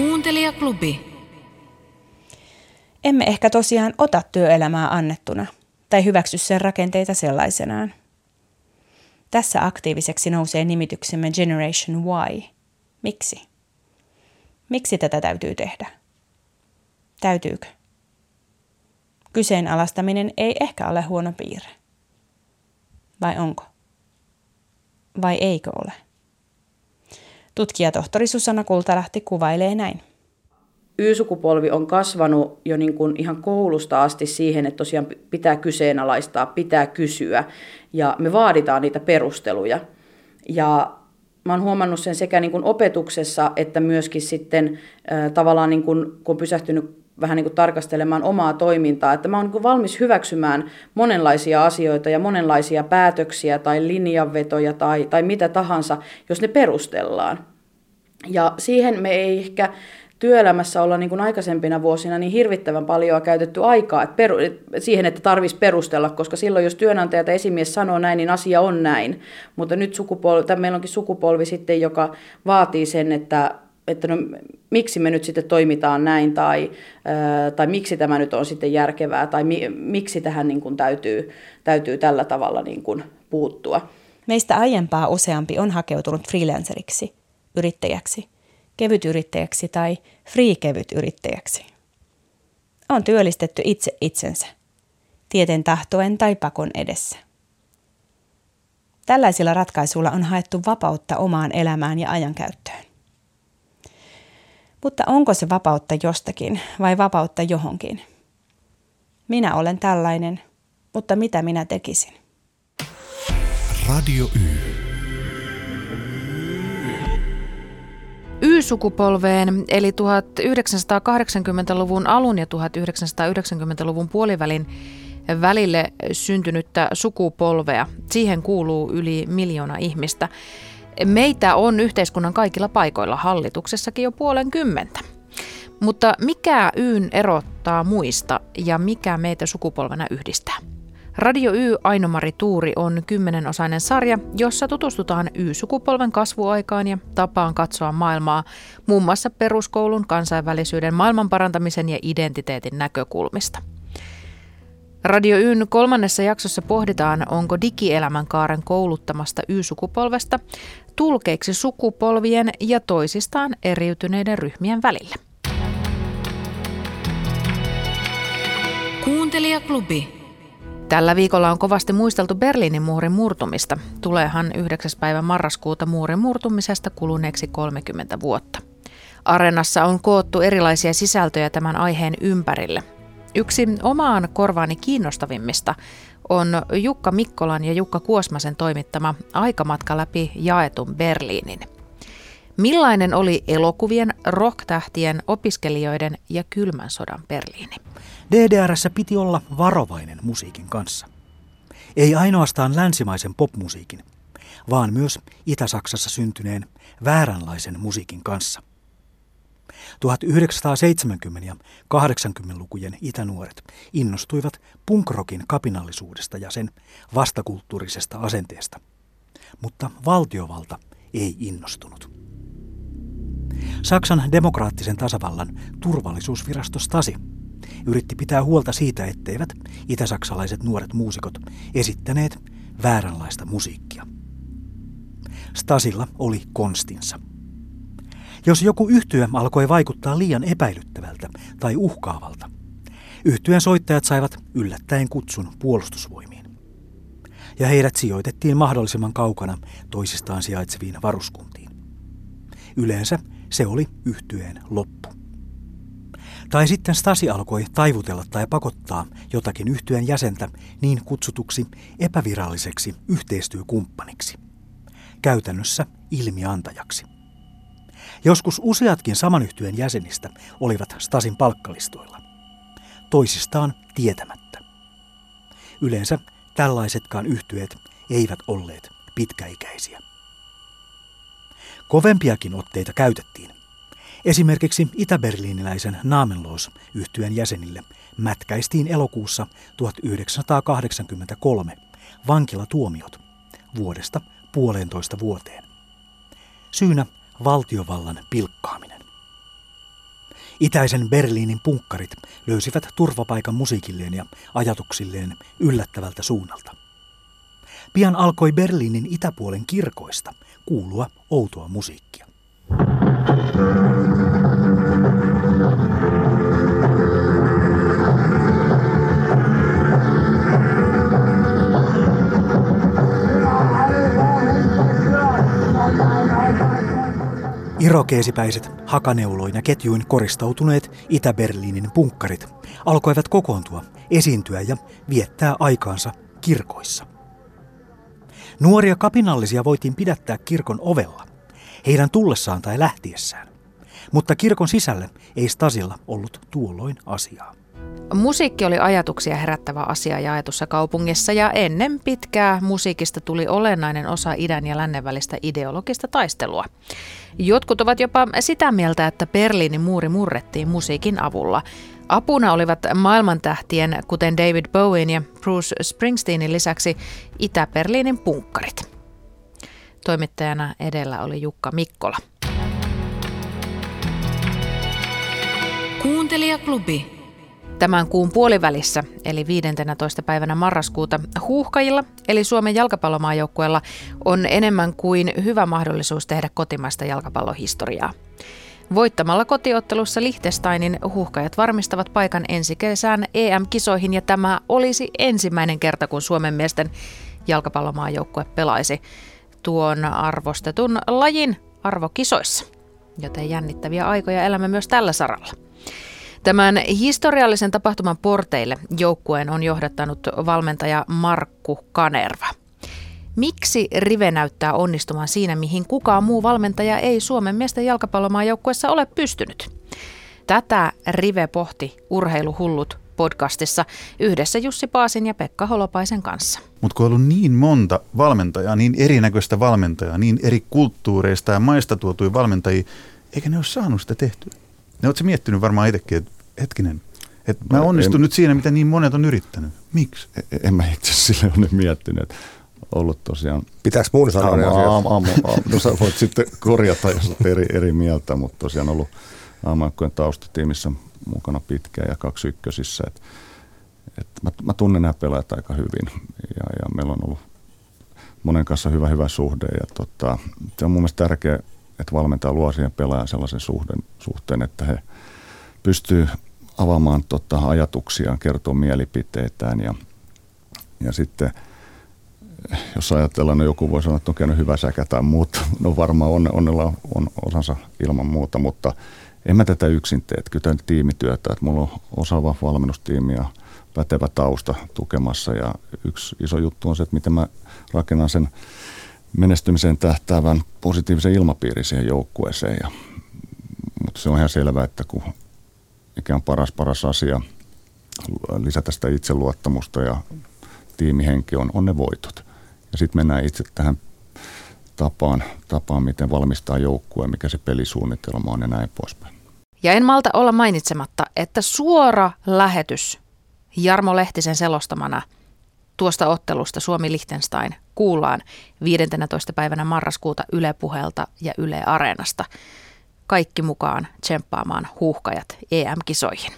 Kuuntelijaklubi. Emme ehkä tosiaan ota työelämää annettuna tai hyväksy sen rakenteita sellaisenaan. Tässä aktiiviseksi nousee nimityksemme Generation Y. Miksi? Miksi tätä täytyy tehdä? Täytyykö? Kyseenalaistaminen ei ehkä ole huono piirre. Vai onko? Vai eikö ole? Tutkija tohtori Susanna Kultalahti kuvailee näin. Y-sukupolvi on kasvanut jo niin kuin ihan koulusta asti siihen, että tosiaan pitää kyseenalaistaa, pitää kysyä ja me vaaditaan niitä perusteluja. Ja mä oon huomannut sen sekä niin kuin opetuksessa että myöskin sitten äh, tavallaan niin kuin, kun on pysähtynyt vähän niin kuin tarkastelemaan omaa toimintaa, että mä oon niin valmis hyväksymään monenlaisia asioita ja monenlaisia päätöksiä tai linjanvetoja tai, tai mitä tahansa, jos ne perustellaan. Ja siihen me ei ehkä työelämässä olla niin kuin aikaisempina vuosina niin hirvittävän paljon käytetty aikaa että peru, siihen, että tarvitsisi perustella, koska silloin jos työnantaja tai esimies sanoo näin, niin asia on näin. Mutta nyt sukupolvi, tai meillä onkin sukupolvi sitten, joka vaatii sen, että että no, miksi me nyt sitten toimitaan näin, tai, tai miksi tämä nyt on sitten järkevää, tai mi, miksi tähän niin kuin täytyy, täytyy tällä tavalla niin kuin puuttua. Meistä aiempaa useampi on hakeutunut freelanceriksi, yrittäjäksi – kevytyrittäjäksi tai free-kevytyrittäjäksi. On työllistetty itse itsensä, tieten tahtoen tai pakon edessä. Tällaisilla ratkaisuilla on haettu vapautta omaan elämään ja ajankäyttöön. Mutta onko se vapautta jostakin vai vapautta johonkin? Minä olen tällainen, mutta mitä minä tekisin? Radio Y. Y-sukupolveen eli 1980-luvun alun ja 1990-luvun puolivälin välille syntynyttä sukupolvea. Siihen kuuluu yli miljoona ihmistä. Meitä on yhteiskunnan kaikilla paikoilla, hallituksessakin jo puolen kymmentä. Mutta mikä Yn erottaa muista ja mikä meitä sukupolvena yhdistää? Radio Y Ainomari Tuuri on kymmenenosainen sarja, jossa tutustutaan Y-sukupolven kasvuaikaan ja tapaan katsoa maailmaa muun muassa peruskoulun, kansainvälisyyden, maailmanparantamisen ja identiteetin näkökulmista. Radio Yn kolmannessa jaksossa pohditaan, onko digielämän kaaren kouluttamasta Y-sukupolvesta tulkeiksi sukupolvien ja toisistaan eriytyneiden ryhmien välillä. Kuuntelijaklubi. Tällä viikolla on kovasti muisteltu Berliinin muurin murtumista. Tuleehan 9. päivä marraskuuta muurin murtumisesta kuluneeksi 30 vuotta. Areenassa on koottu erilaisia sisältöjä tämän aiheen ympärille. Yksi omaan korvaani kiinnostavimmista on Jukka Mikkolan ja Jukka Kuosmasen toimittama aikamatka läpi jaetun Berliinin. Millainen oli elokuvien, rocktähtien, opiskelijoiden ja kylmän sodan Berliini? DDRssä piti olla varovainen musiikin kanssa. Ei ainoastaan länsimaisen popmusiikin, vaan myös Itä-Saksassa syntyneen vääränlaisen musiikin kanssa. 1970- ja 80-lukujen itänuoret innostuivat punkrokin kapinallisuudesta ja sen vastakulttuurisesta asenteesta, mutta valtiovalta ei innostunut. Saksan demokraattisen tasavallan turvallisuusvirasto Stasi yritti pitää huolta siitä, etteivät itäsaksalaiset nuoret muusikot esittäneet vääränlaista musiikkia. Stasilla oli konstinsa. Jos joku yhtyö alkoi vaikuttaa liian epäilyttävältä tai uhkaavalta, yhtyeen soittajat saivat yllättäen kutsun puolustusvoimiin. Ja heidät sijoitettiin mahdollisimman kaukana toisistaan sijaitseviin varuskuntiin. Yleensä se oli yhtyeen loppu. Tai sitten Stasi alkoi taivutella tai pakottaa jotakin yhtyeen jäsentä niin kutsutuksi epäviralliseksi yhteistyökumppaniksi. Käytännössä ilmiantajaksi. Joskus useatkin saman yhtyeen jäsenistä olivat Stasin palkkalistoilla. Toisistaan tietämättä. Yleensä tällaisetkaan yhtyeet eivät olleet pitkäikäisiä. Kovempiakin otteita käytettiin. Esimerkiksi itäberliiniläisen Namenlos yhtyeen jäsenille mätkäistiin elokuussa 1983 vankilatuomiot vuodesta puolentoista vuoteen. Syynä valtiovallan pilkkaaminen. Itäisen Berliinin punkkarit löysivät turvapaikan musiikilleen ja ajatuksilleen yllättävältä suunnalta. Pian alkoi Berliinin itäpuolen kirkoista kuulua outoa musiikkia. Irokeesipäiset, hakaneuloin ja ketjuin koristautuneet Itä-Berliinin punkkarit alkoivat kokoontua, esiintyä ja viettää aikaansa kirkoissa. Nuoria kapinallisia voitiin pidättää kirkon ovella, heidän tullessaan tai lähtiessään. Mutta kirkon sisälle ei Stasilla ollut tuolloin asiaa. Musiikki oli ajatuksia herättävä asia jaetussa kaupungissa ja ennen pitkää musiikista tuli olennainen osa idän ja lännen välistä ideologista taistelua. Jotkut ovat jopa sitä mieltä, että Berliinin muuri murrettiin musiikin avulla. Apuna olivat maailmantähtien, kuten David Bowen ja Bruce Springsteenin lisäksi Itä-Berliinin punkkarit. Toimittajana edellä oli Jukka Mikkola. Kuuntelijaklubi. Tämän kuun puolivälissä, eli 15. päivänä marraskuuta, huuhkajilla, eli Suomen jalkapallomaajoukkueella, on enemmän kuin hyvä mahdollisuus tehdä kotimaista jalkapallohistoriaa. Voittamalla kotiottelussa Liechtensteinin huuhkajat varmistavat paikan ensi kesään EM-kisoihin ja tämä olisi ensimmäinen kerta, kun Suomen miesten jalkapallomaajoukkue pelaisi tuon arvostetun lajin arvokisoissa. Joten jännittäviä aikoja elämme myös tällä saralla. Tämän historiallisen tapahtuman porteille joukkueen on johdattanut valmentaja Markku Kanerva. Miksi Rive näyttää onnistumaan siinä, mihin kukaan muu valmentaja ei Suomen miesten jalkapallomaajoukkueessa ole pystynyt? Tätä Rive pohti Urheiluhullut podcastissa yhdessä Jussi Paasin ja Pekka Holopaisen kanssa. Mutta kun on ollut niin monta valmentajaa, niin erinäköistä valmentajaa, niin eri kulttuureista ja maista tuotuja valmentajia, eikä ne ole saanut sitä tehtyä. Ne oletko miettinyt varmaan itsekin, että hetkinen, että mä onnistun en, nyt siinä, mitä niin monet on yrittänyt. Miksi? En, en mä itse sille ole miettinyt. Ollut tosiaan... Pitääkö mun sanoa ne asiat? No sä voit sitten korjata, jos olet eri, eri mieltä, mutta tosiaan ollut aamuaikkojen taustatiimissä mukana pitkään ja kaksi ykkösissä. Et, et mä, mä tunnen nämä pelaajat aika hyvin ja, ja meillä on ollut monen kanssa hyvä hyvä suhde ja tota, se on mun mielestä tärkeää, että valmentaja luo siihen pelaajan sellaisen suhden, suhteen, että he pystyy avaamaan tota, ajatuksiaan, kertoo mielipiteitään ja, ja sitten jos ajatellaan, no joku voi sanoa, että on käynyt hyvä säkä tai muuta, no varmaan on, onnella on osansa ilman muuta, mutta en mä tätä yksin tee, kyllä tiimityötä, että mulla on osaava valmennustiimi ja pätevä tausta tukemassa. Ja yksi iso juttu on se, että miten mä rakennan sen menestymiseen tähtäävän positiivisen ilmapiirin siihen joukkueeseen. Ja, mutta se on ihan selvää, että kun mikä on paras, paras asia lisätä sitä itseluottamusta ja tiimihenki on, on ne voitot. Ja sitten mennään itse tähän tapaan, tapaan, miten valmistaa joukkue, mikä se pelisuunnitelma on ja näin poispäin. Ja en malta olla mainitsematta, että suora lähetys Jarmo Lehtisen selostamana – tuosta ottelusta Suomi-Liechtenstein kuullaan 15. päivänä marraskuuta Yle Puhelta ja Yle Areenasta. Kaikki mukaan tsemppaamaan huuhkajat EM-kisoihin.